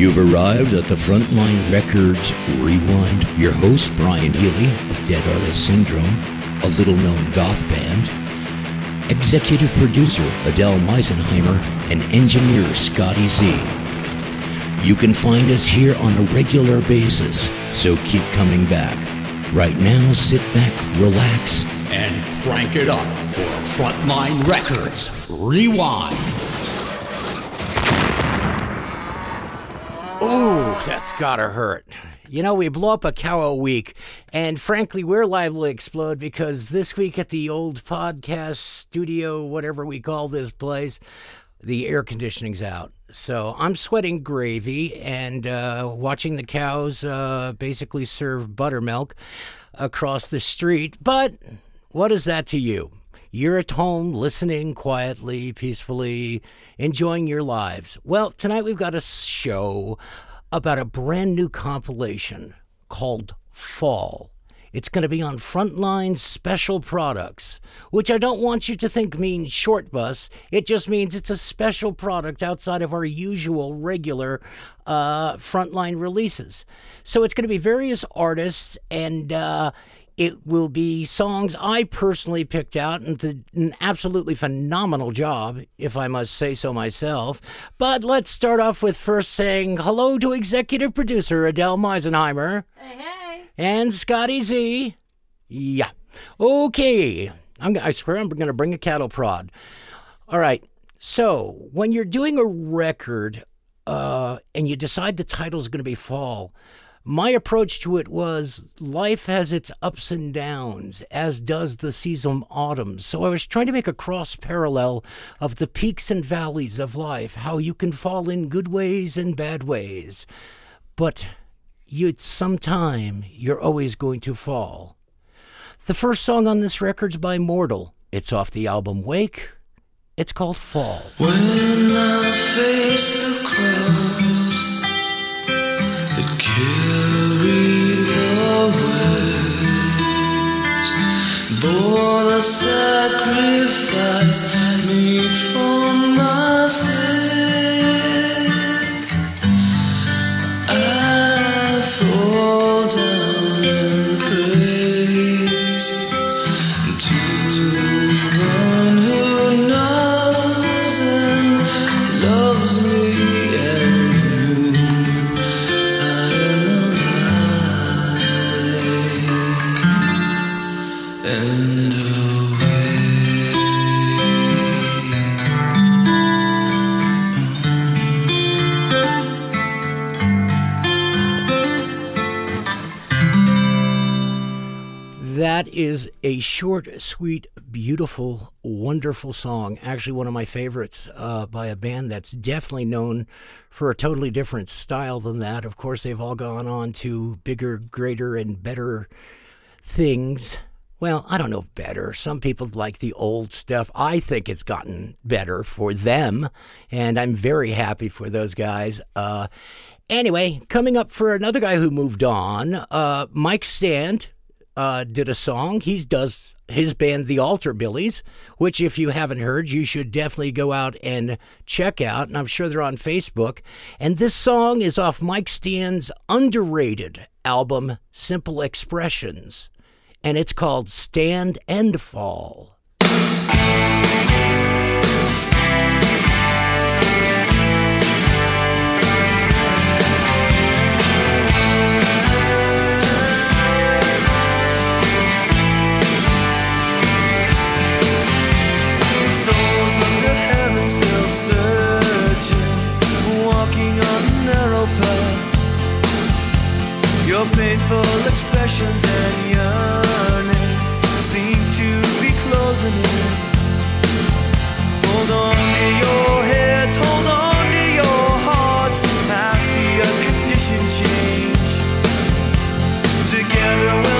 You've arrived at the Frontline Records Rewind. Your host, Brian Healy of Dead Artist Syndrome, a little known goth band. Executive producer, Adele Meisenheimer, and engineer, Scotty Z. You can find us here on a regular basis, so keep coming back. Right now, sit back, relax, and crank it up for Frontline Records Rewind. Ooh, that's gotta hurt. You know, we blow up a cow a week, and frankly, we're liable to explode because this week at the old podcast studio, whatever we call this place, the air conditioning's out. So I'm sweating gravy and uh, watching the cows uh, basically serve buttermilk across the street. But what is that to you? You're at home listening quietly, peacefully, enjoying your lives. Well, tonight we've got a show about a brand new compilation called Fall. It's going to be on Frontline Special Products, which I don't want you to think means short bus. It just means it's a special product outside of our usual regular uh, Frontline releases. So it's going to be various artists and. Uh, it will be songs I personally picked out and did an absolutely phenomenal job, if I must say so myself. But let's start off with first saying hello to executive producer Adele Meisenheimer. Hey, hey. And Scotty Z. Yeah. Okay. I'm, I swear I'm going to bring a cattle prod. All right. So when you're doing a record uh, and you decide the title is going to be Fall, my approach to it was life has its ups and downs, as does the season autumn. So I was trying to make a cross parallel of the peaks and valleys of life, how you can fall in good ways and bad ways. But you'd sometime you're always going to fall. The first song on this record's by Mortal. It's off the album Wake. It's called Fall. When I face the clouds that carry sacrifice meet for my sake, That is a short, sweet, beautiful, wonderful song. Actually, one of my favorites uh, by a band that's definitely known for a totally different style than that. Of course, they've all gone on to bigger, greater, and better things. Well, I don't know better. Some people like the old stuff. I think it's gotten better for them, and I'm very happy for those guys. Uh, anyway, coming up for another guy who moved on, uh, Mike Stand uh, did a song. He does his band, The Altar Billies, which, if you haven't heard, you should definitely go out and check out. And I'm sure they're on Facebook. And this song is off Mike Stand's underrated album, Sinful Expressions. And it's called Stand and Fall. Painful expressions and yearning seem to be closing in. Hold on to your heads, hold on to your hearts. I see a condition change. Together we'll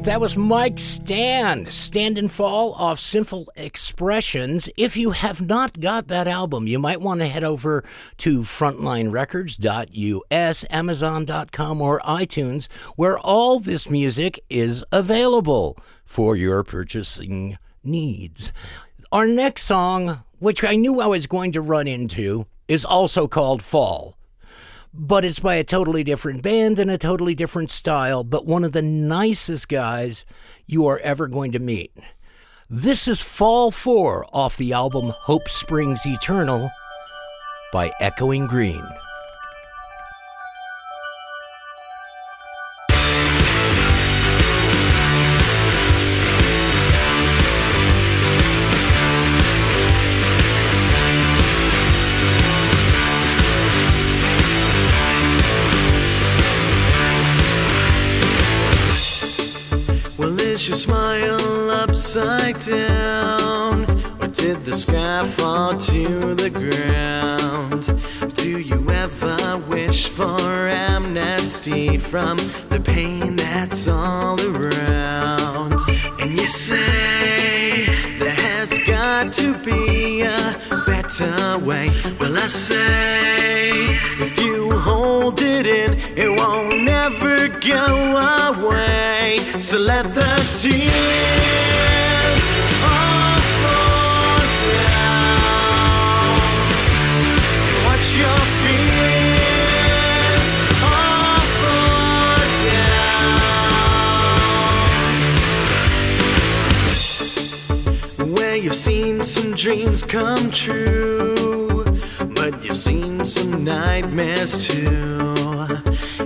right, that was Mike Stand, Stand and Fall off Sinful Expressions. If you have not got that album, you might want to head over to frontlinerecords.us, amazon.com, or iTunes, where all this music is available for your purchasing needs. Our next song, which I knew I was going to run into, is also called Fall but it's by a totally different band and a totally different style, but one of the nicest guys you are ever going to meet. This is Fall 4 off the album Hope Springs Eternal by Echoing Green. Is your smile upside down? Or did the sky fall to the ground? Do you ever wish for amnesty from the pain that's all around? And you say there has got to be a better way. Well, I say if you hold it in, it won't ever go away. So let the tears dreams come true, but you've seen some nightmares too.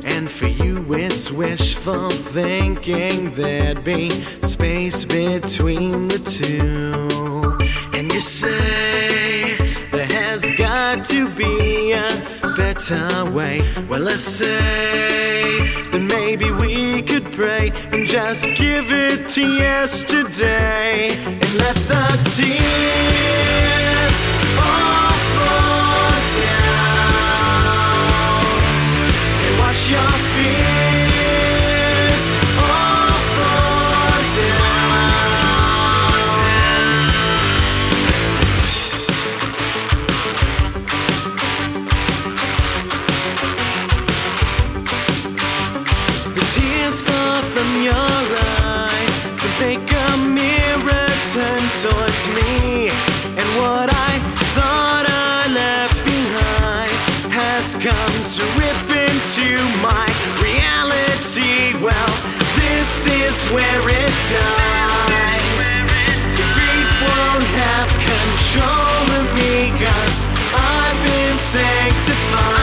And for you, it's wishful thinking there'd be space between the two. And you say there has got to be a better way. Well, I say that maybe we could pray and just give it to yesterday and let the tears all fall down and watch your this is where it dies. The grief won't have control of me, cause I've been sanctified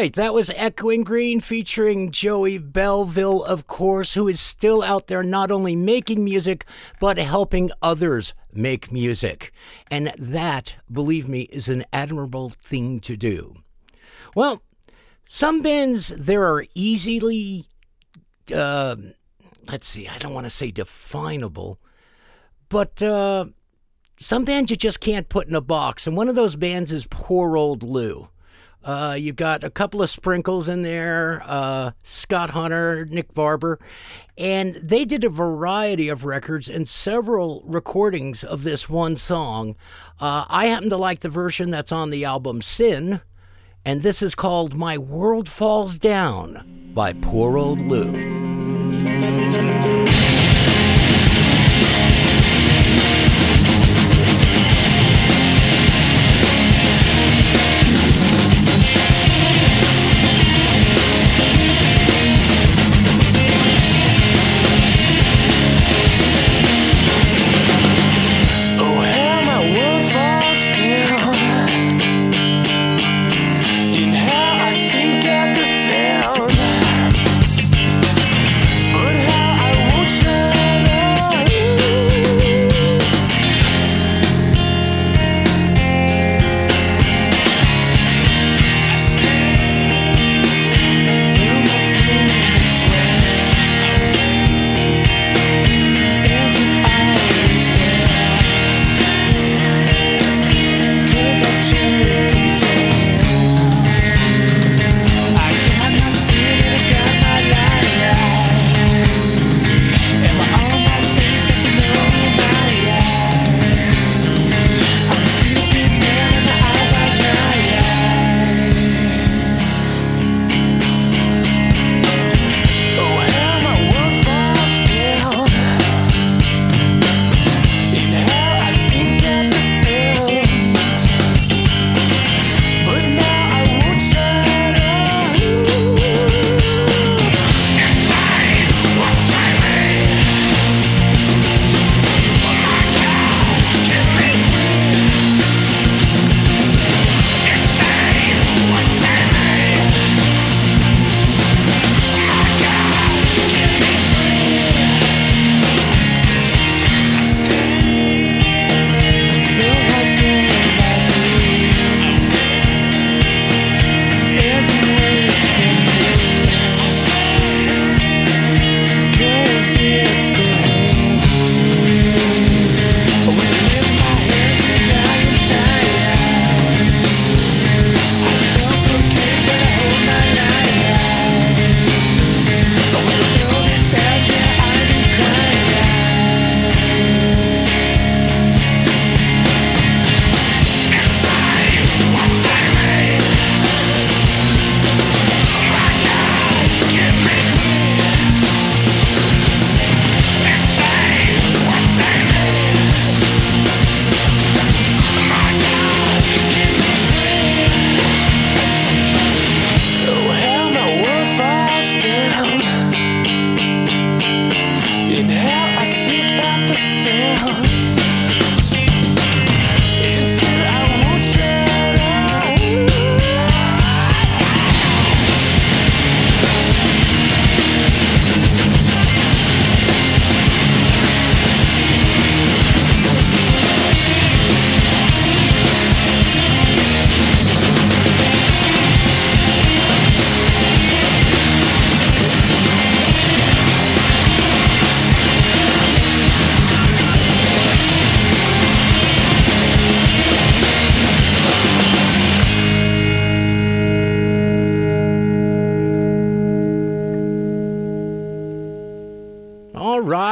right, that was Echoing Green featuring Joey Belville, of course, who is still out there not only making music, but helping others make music. And that, believe me, is an admirable thing to do. Well, some bands, there are easily, uh, let's see, I don't want to say definable, but uh, some bands you just can't put in a box. And one of those bands is Poor Old Lu. Uh, you got a couple of sprinkles in there, uh, Scott Hunter, Nick Barber, and they did a variety of records and several recordings of this one song. Uh, I happen to like the version that's on the album Sin, and this is called My World Falls Down by Poor Old Lu.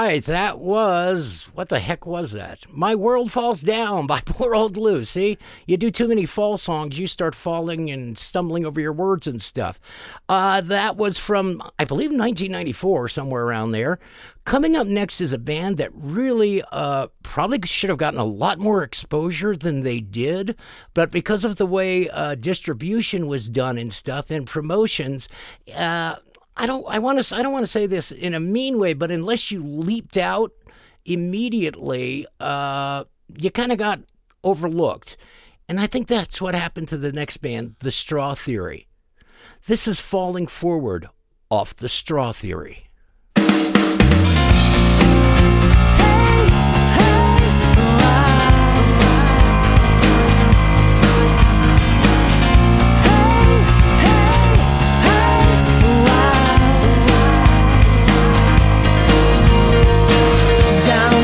Right, that was what the heck was that? My World Falls Down by poor old Lu. See, you do too many fall songs, you start falling and stumbling over your words and stuff. Uh, that was from, I believe, 1994, somewhere around there. Coming up next is a band that really uh, probably should have gotten a lot more exposure than they did, but because of the way uh, distribution was done and stuff and promotions, uh, I don't I want to I don't want to say this in a mean way, but unless you leaped out immediately, uh, you kind of got overlooked. And I think that's what happened to the next band, The Straw Theory. This is Falling Forward off the Straw Theory. Don't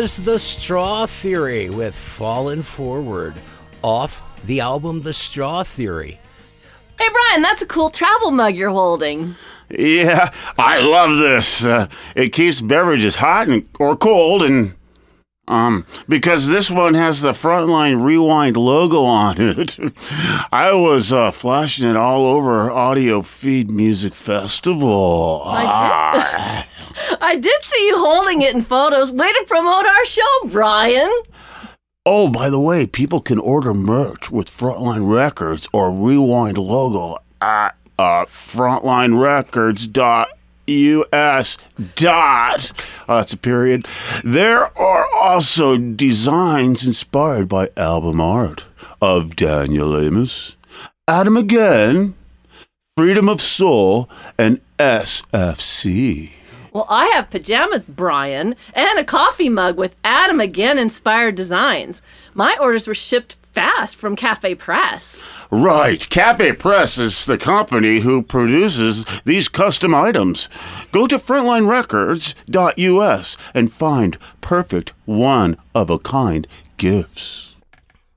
was The Straw Theory with Fallen Forward off the album The Straw Theory. Hey, Brian, that's a cool travel mug you're holding. Yeah, I love this. Uh, it keeps beverages hot and or cold, and um, because this one has the Frontline Rewind logo on it. I was uh, flashing it all over Audio Feed Music Festival. I did. I did see you holding it in photos. Way to promote our show, Brian. Oh, by the way, people can order merch with Frontline Records or Rewind logo at uh, frontlinerecords.us dot. Uh, that's a period. There are also designs inspired by album art of Daniel Amos, Adam Again, Freedom of Soul, and SFC. Well, I have pajamas, Brian, and a coffee mug with Adam again inspired designs. My orders were shipped fast from Cafe Press. Right. Cafe Press is the company who produces these custom items. Go to frontlinerecords.us and find perfect one of a kind gifts.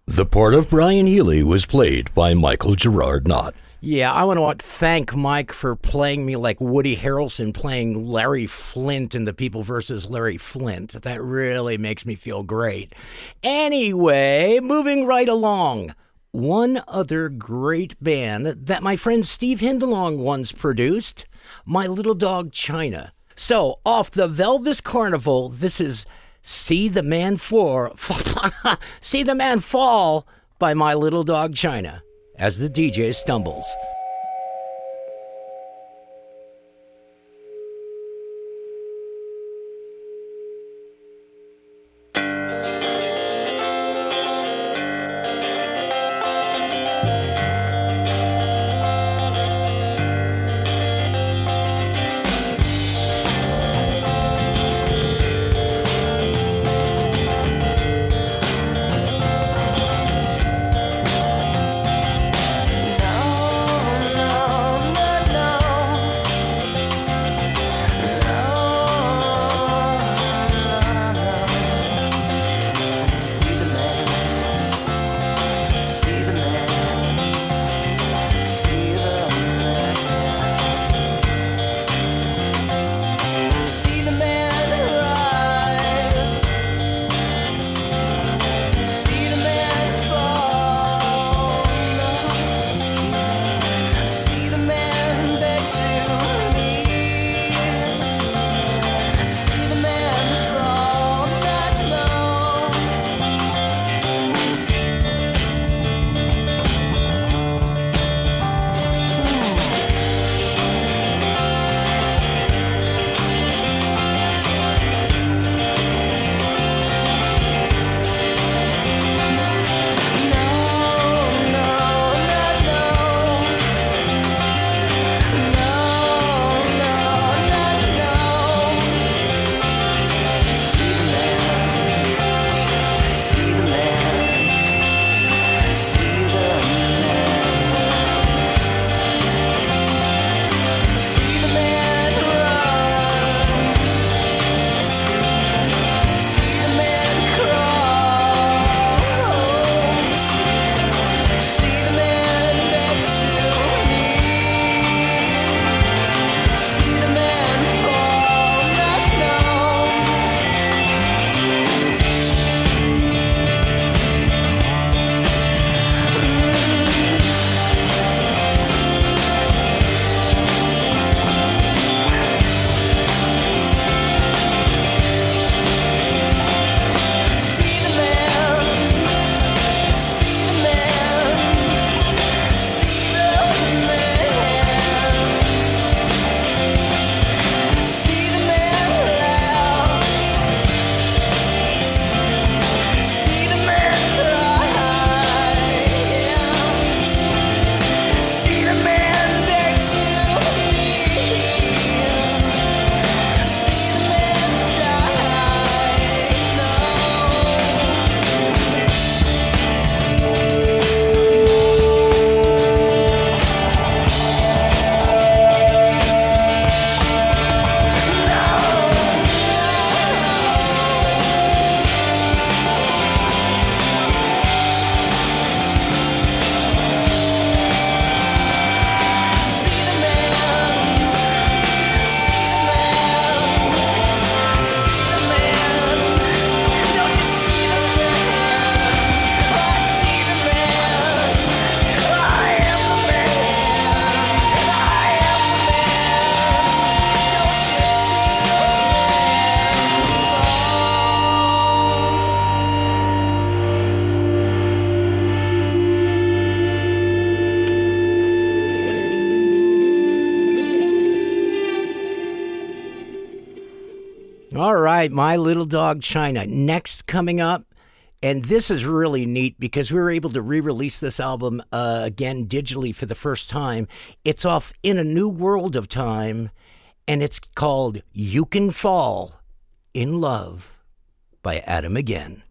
The part of Brian Healy was played by Michael Gerard Knott. Yeah, I want to thank Mike for playing me like Woody Harrelson playing Larry Flynt in The People versus Larry Flynt. That really makes me feel great. Anyway, moving right along. One other great band that my friend Steve Hindalong once produced, My Little Dog China. So, off the Velvis Carnival, this is See the Man For See the Man Fall by My Little Dog China as the DJ stumbles. Right, my little dog China. Next coming up, and this is really neat because we were able to re-release this album uh, again digitally for the first time. It's off in a new world of time, and it's called You Can Fall in Love by Adam again.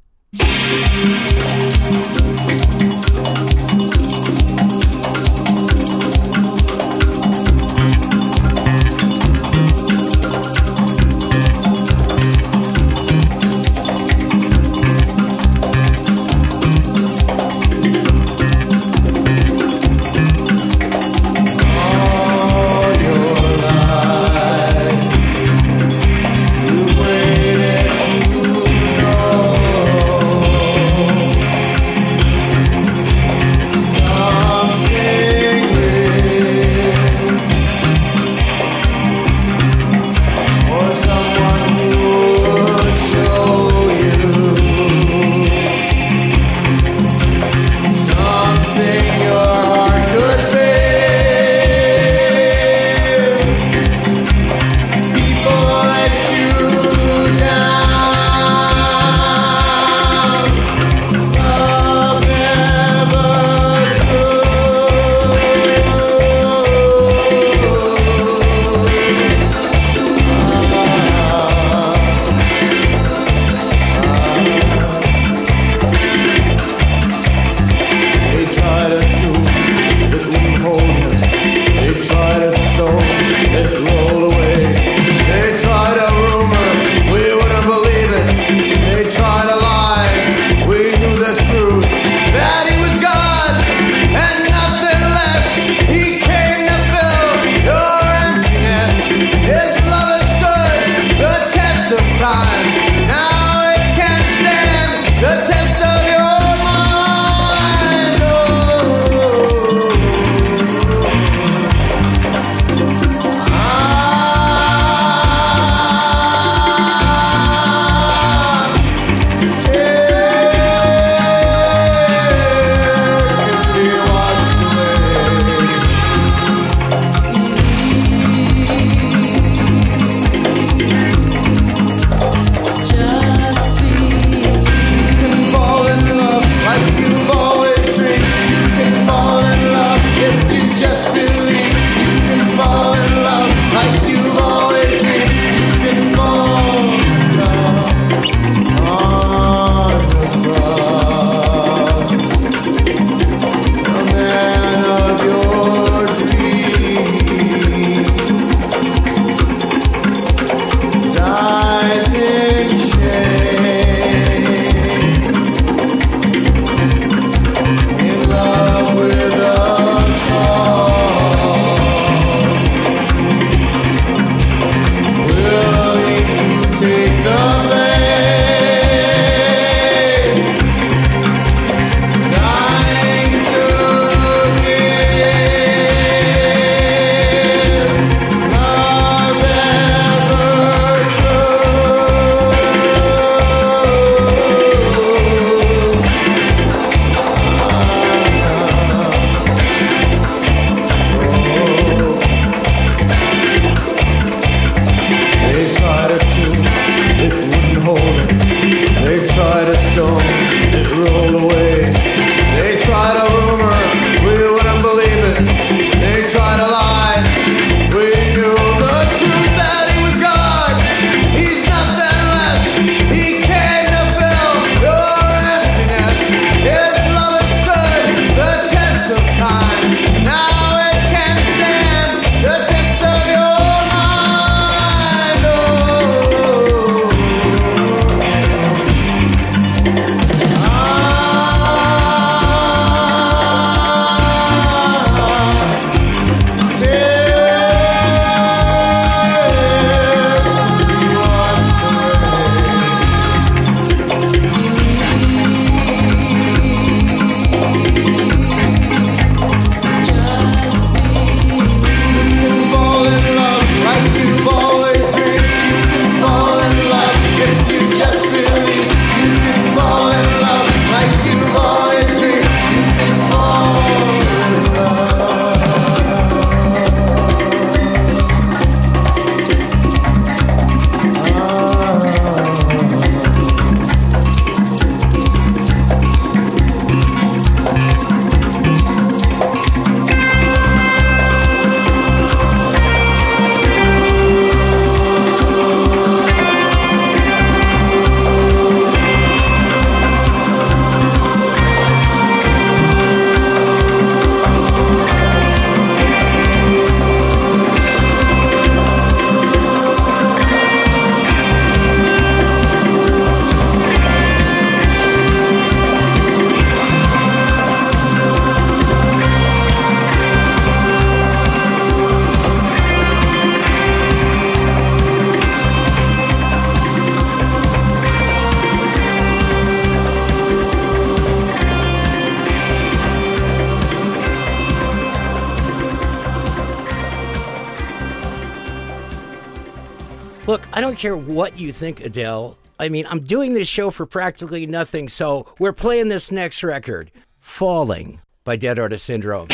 Care what you think, Adele. I mean, I'm doing this show for practically nothing, so we're playing this next record Falling by Dead Artist Syndrome.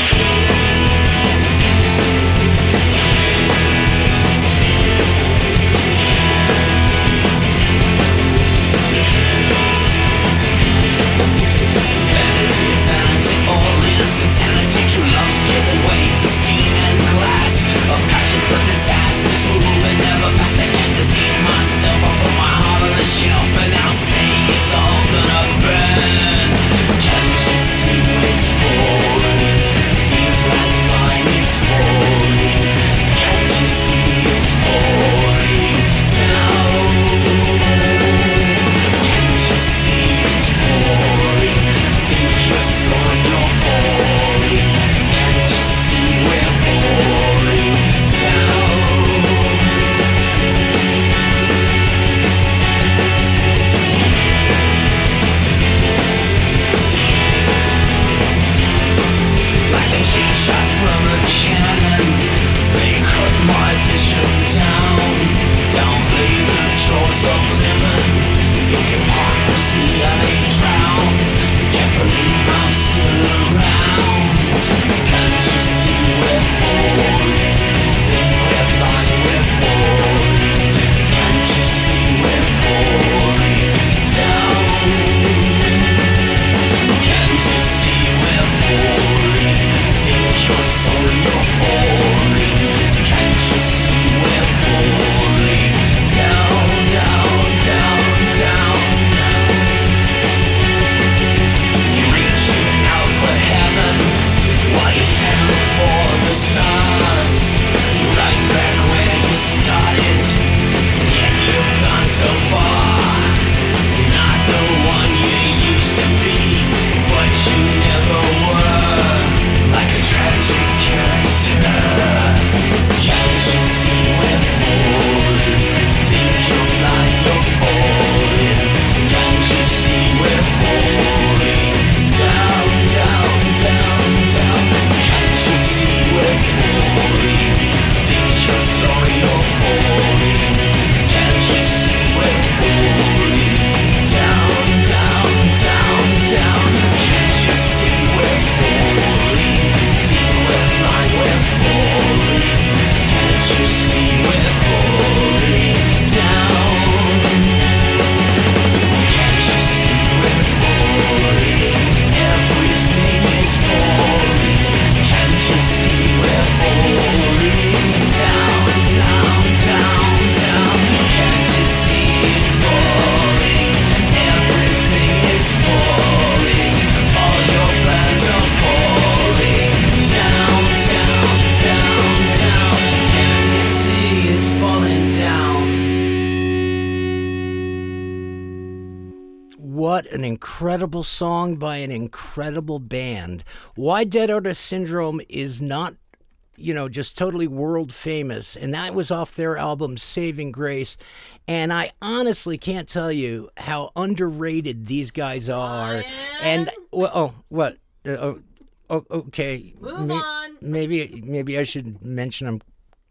Song by an incredible band. Why Dead Artist Syndrome is not, you know, just totally world famous. And that was off their album Saving Grace. And I honestly can't tell you how underrated these guys are. And, well, oh, what? Uh, oh, oh, okay. Move on. Maybe, maybe I should mention I'm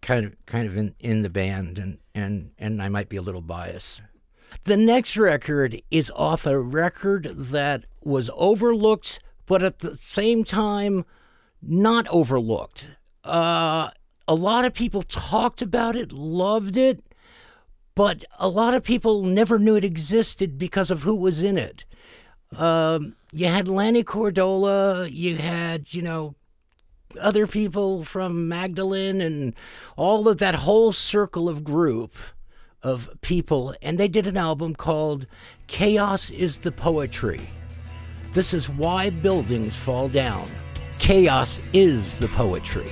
kind of, kind of in, in the band and, and, and I might be a little biased. The next record is off a record that was overlooked, but at the same time, not overlooked. Uh, a lot of people talked about it, loved it, but a lot of people never knew it existed because of who was in it. Um, you had Lanny Cordola, you had, you know, other people from Magdallan and all of that whole circle of group of people, and they did an album called Chaos is the Poetry. This is why buildings fall down. Chaos is the poetry.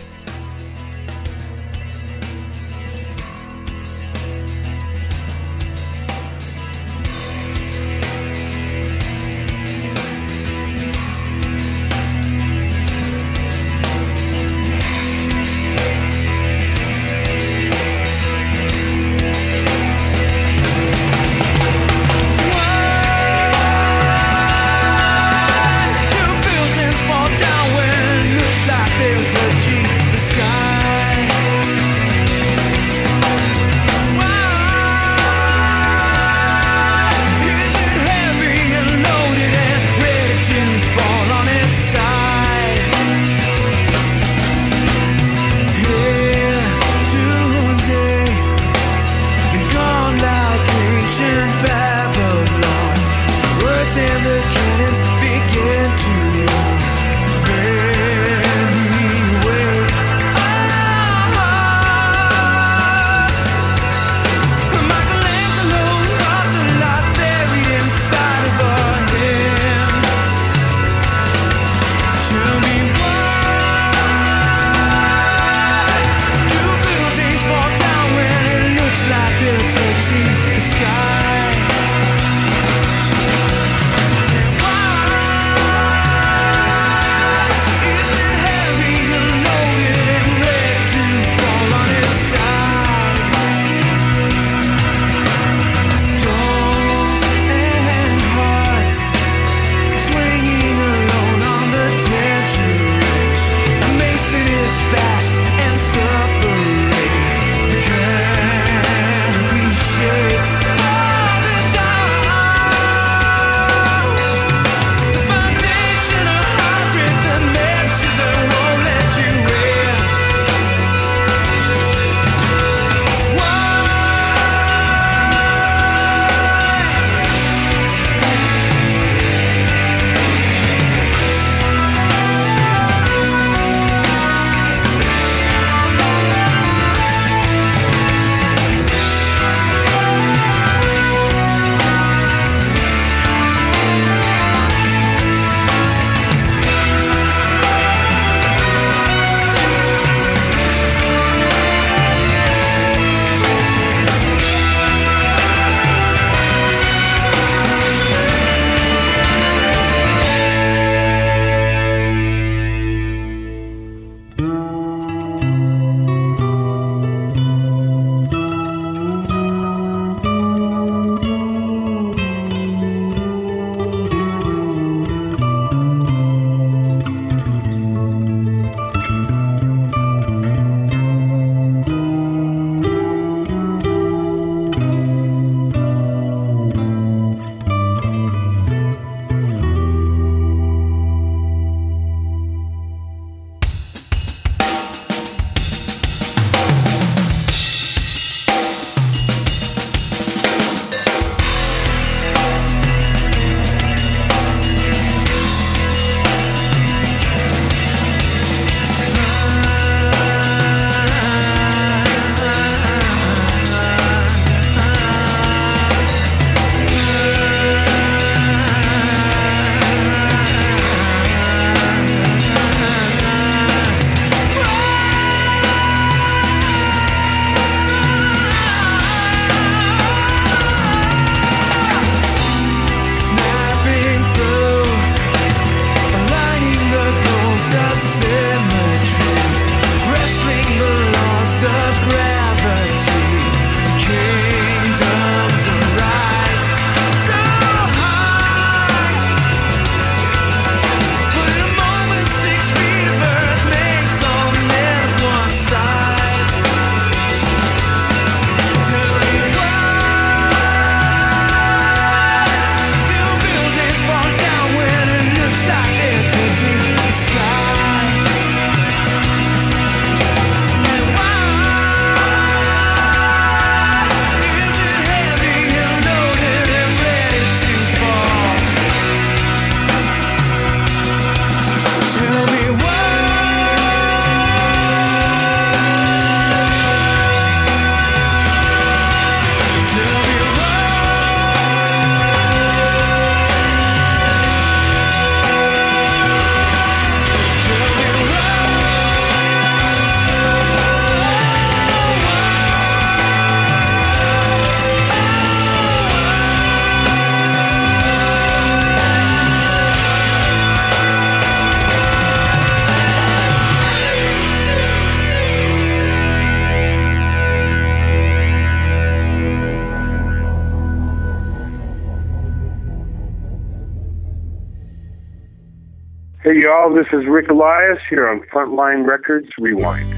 This is Rick Elias here on Frontline Records Rewind.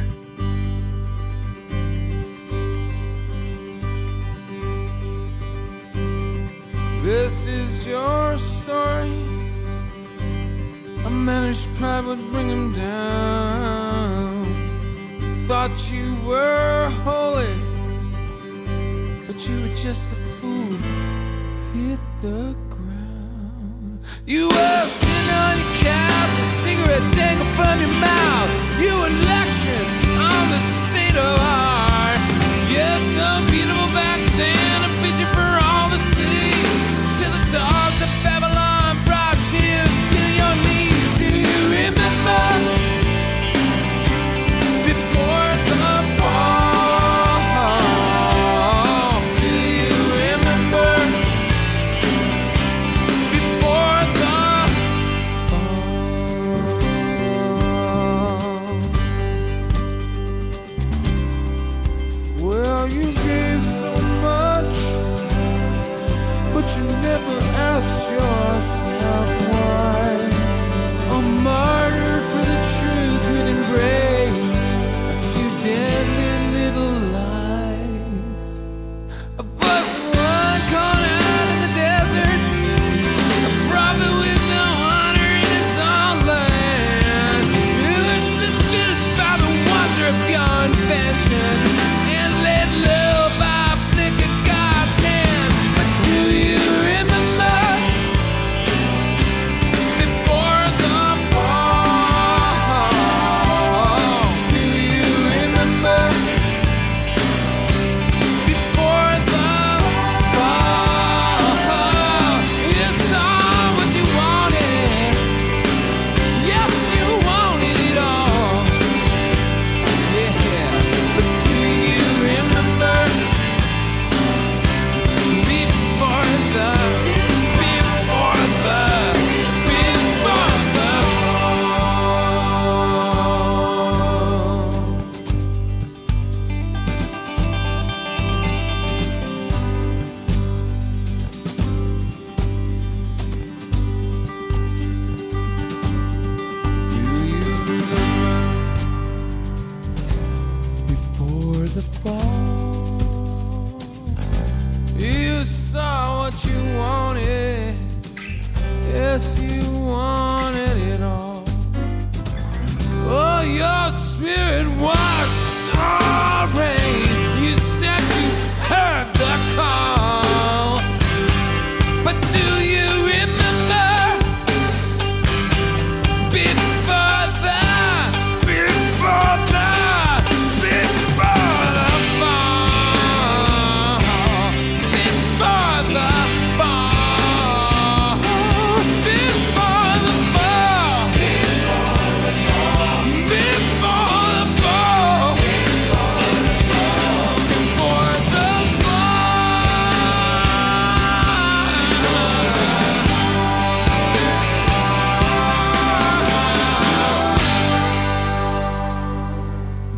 This is your story. A managed pride would bring him down. Thought you were holy, but you were just a fool. Hit the you were sitting on your couch, a cigarette dangling from your mouth. You were lecturing on the state of art. Yes, yeah, so beautiful back then. you never asked yourself.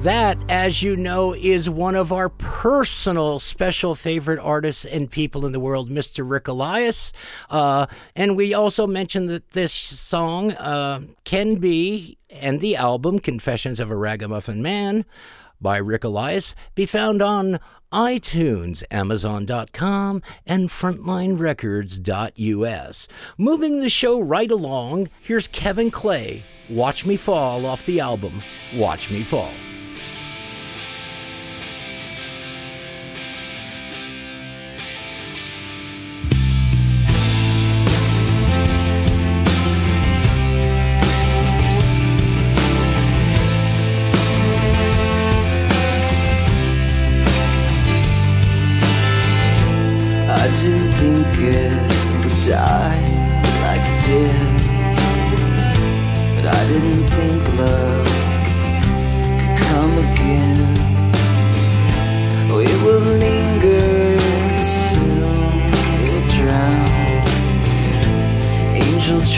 That, as you know, is one of our personal special favorite artists and people in the world, Mr. Rick Elias. Uh, and we also mentioned that this song uh, can be, and the album Confessions of a Ragamuffin Man by Rick Elias, be found on iTunes, Amazon.com, and FrontlineRecords.us. Moving the show right along, here's Kevin Clay, Watch Me Fall off the album, Watch Me Fall.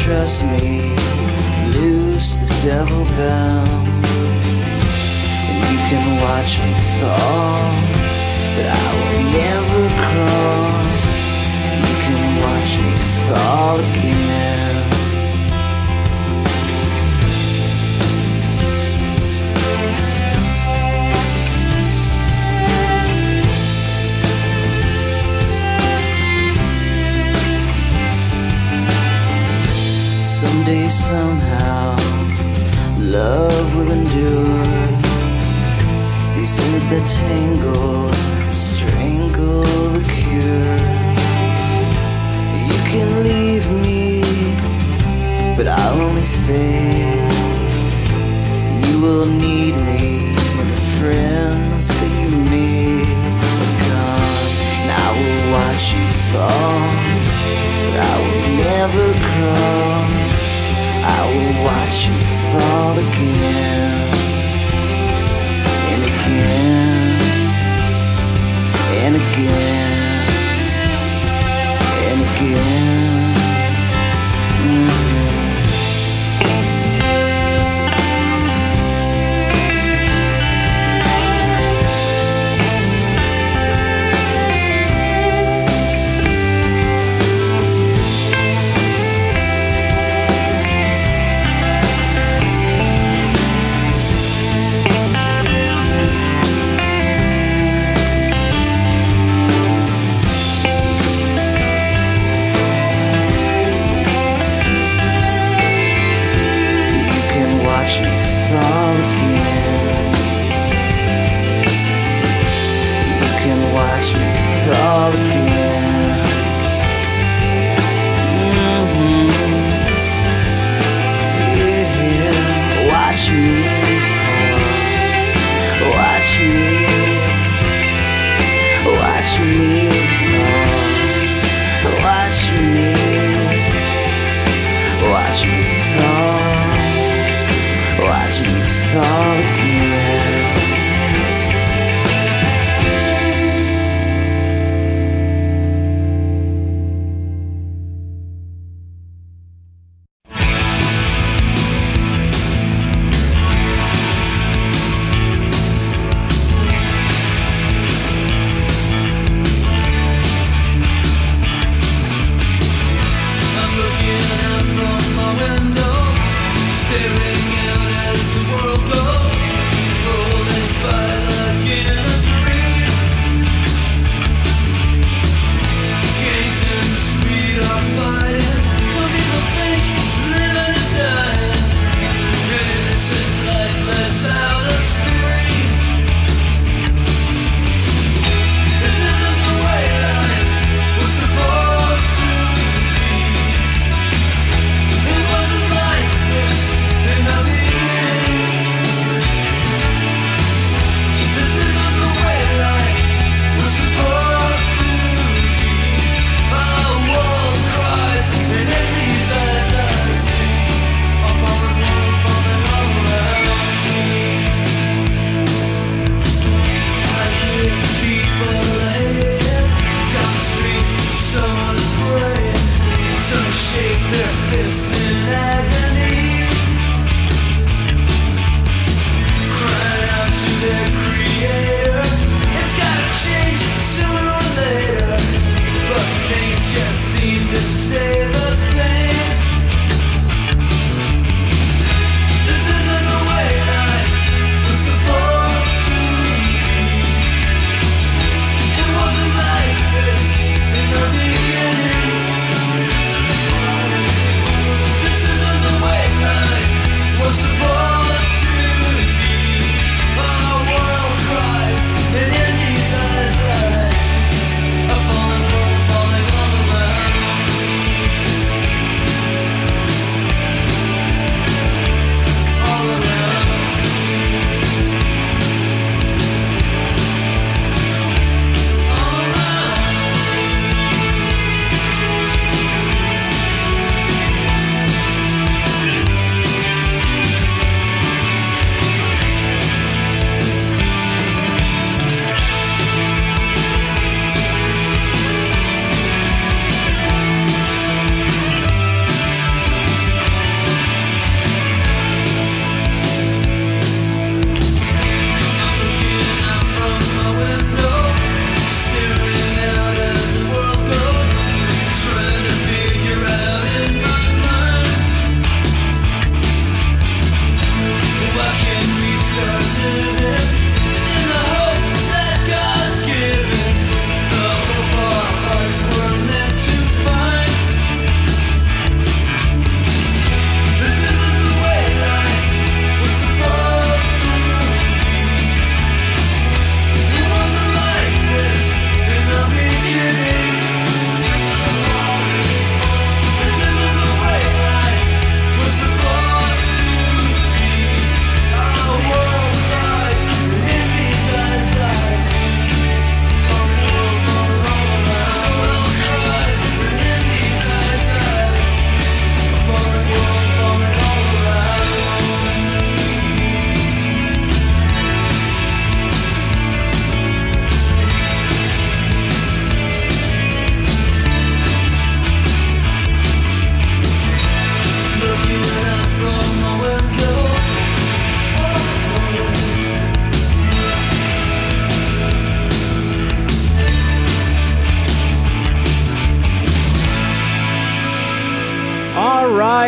trust me, loose this devil bound. And you can watch me fall, but I will never crawl. You can watch me fall again. Someday, somehow, love will endure. These things that tangle.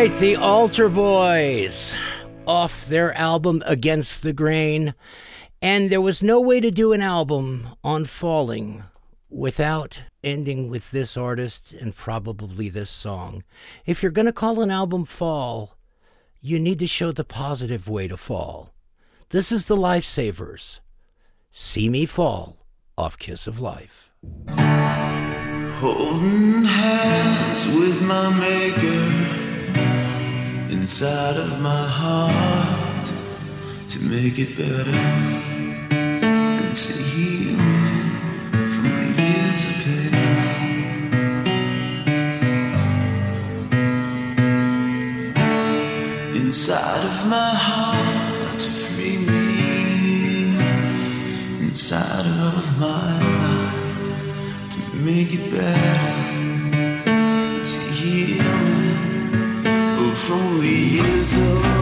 Right, the Altar Boys off their album Against the Grain. And there was no way to do an album on Falling without ending with this artist and probably this song. If you're going to call an album Fall, you need to show the positive way to fall. This is the Lifesavers. See Me Fall off Kiss of Life. Holding hands with my maker inside of my heart to make it better and to heal me from the years of pain. Inside of my heart to free me, inside of my life to make it better, to heal from the years of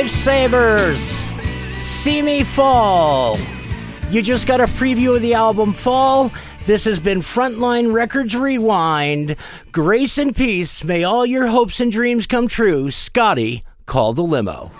Lifesavers. See Me Fall. You just got a preview of the album Fall. This has been Frontline Records Rewind. Grace and peace. May all your hopes and dreams come true. Scotty, call the limo.